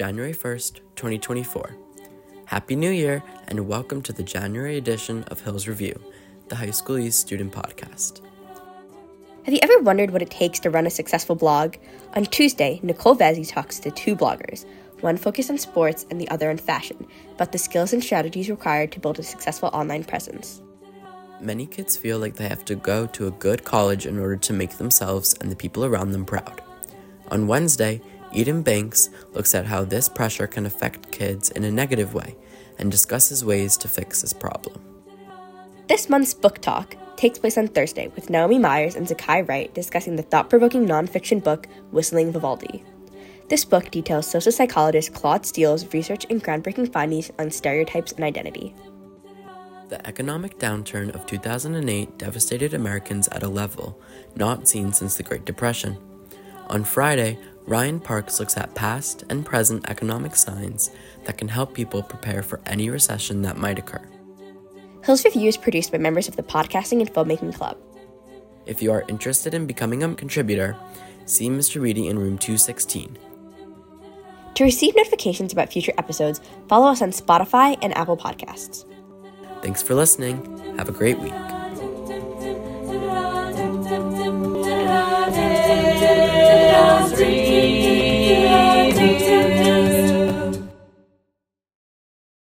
21st, 2024. Happy New Year, and welcome to the January edition of Hills Review, the High School East student podcast. Have you ever wondered what it takes to run a successful blog? On Tuesday, Nicole Vezzi talks to two bloggers, one focused on sports and the other on fashion, about the skills and strategies required to build a successful online presence. Many kids feel like they have to go to a good college in order to make themselves and the people around them proud. On Wednesday, Eden Banks looks at how this pressure can affect kids in a negative way and discusses ways to fix this problem. This month's book talk takes place on Thursday with Naomi Myers and Zaccai Wright discussing the thought provoking nonfiction book Whistling Vivaldi. This book details social psychologist Claude Steele's research and groundbreaking findings on stereotypes and identity. The economic downturn of 2008 devastated Americans at a level not seen since the Great Depression. On Friday, Ryan Parkes looks at past and present economic signs that can help people prepare for any recession that might occur. Hills Review is produced by members of the Podcasting and Filmmaking Club. If you are interested in becoming a contributor, see Mr. Beatty in room 216. To receive notifications about future episodes, follow us on Spotify and Apple Podcasts. Thanks for listening. Have a great week.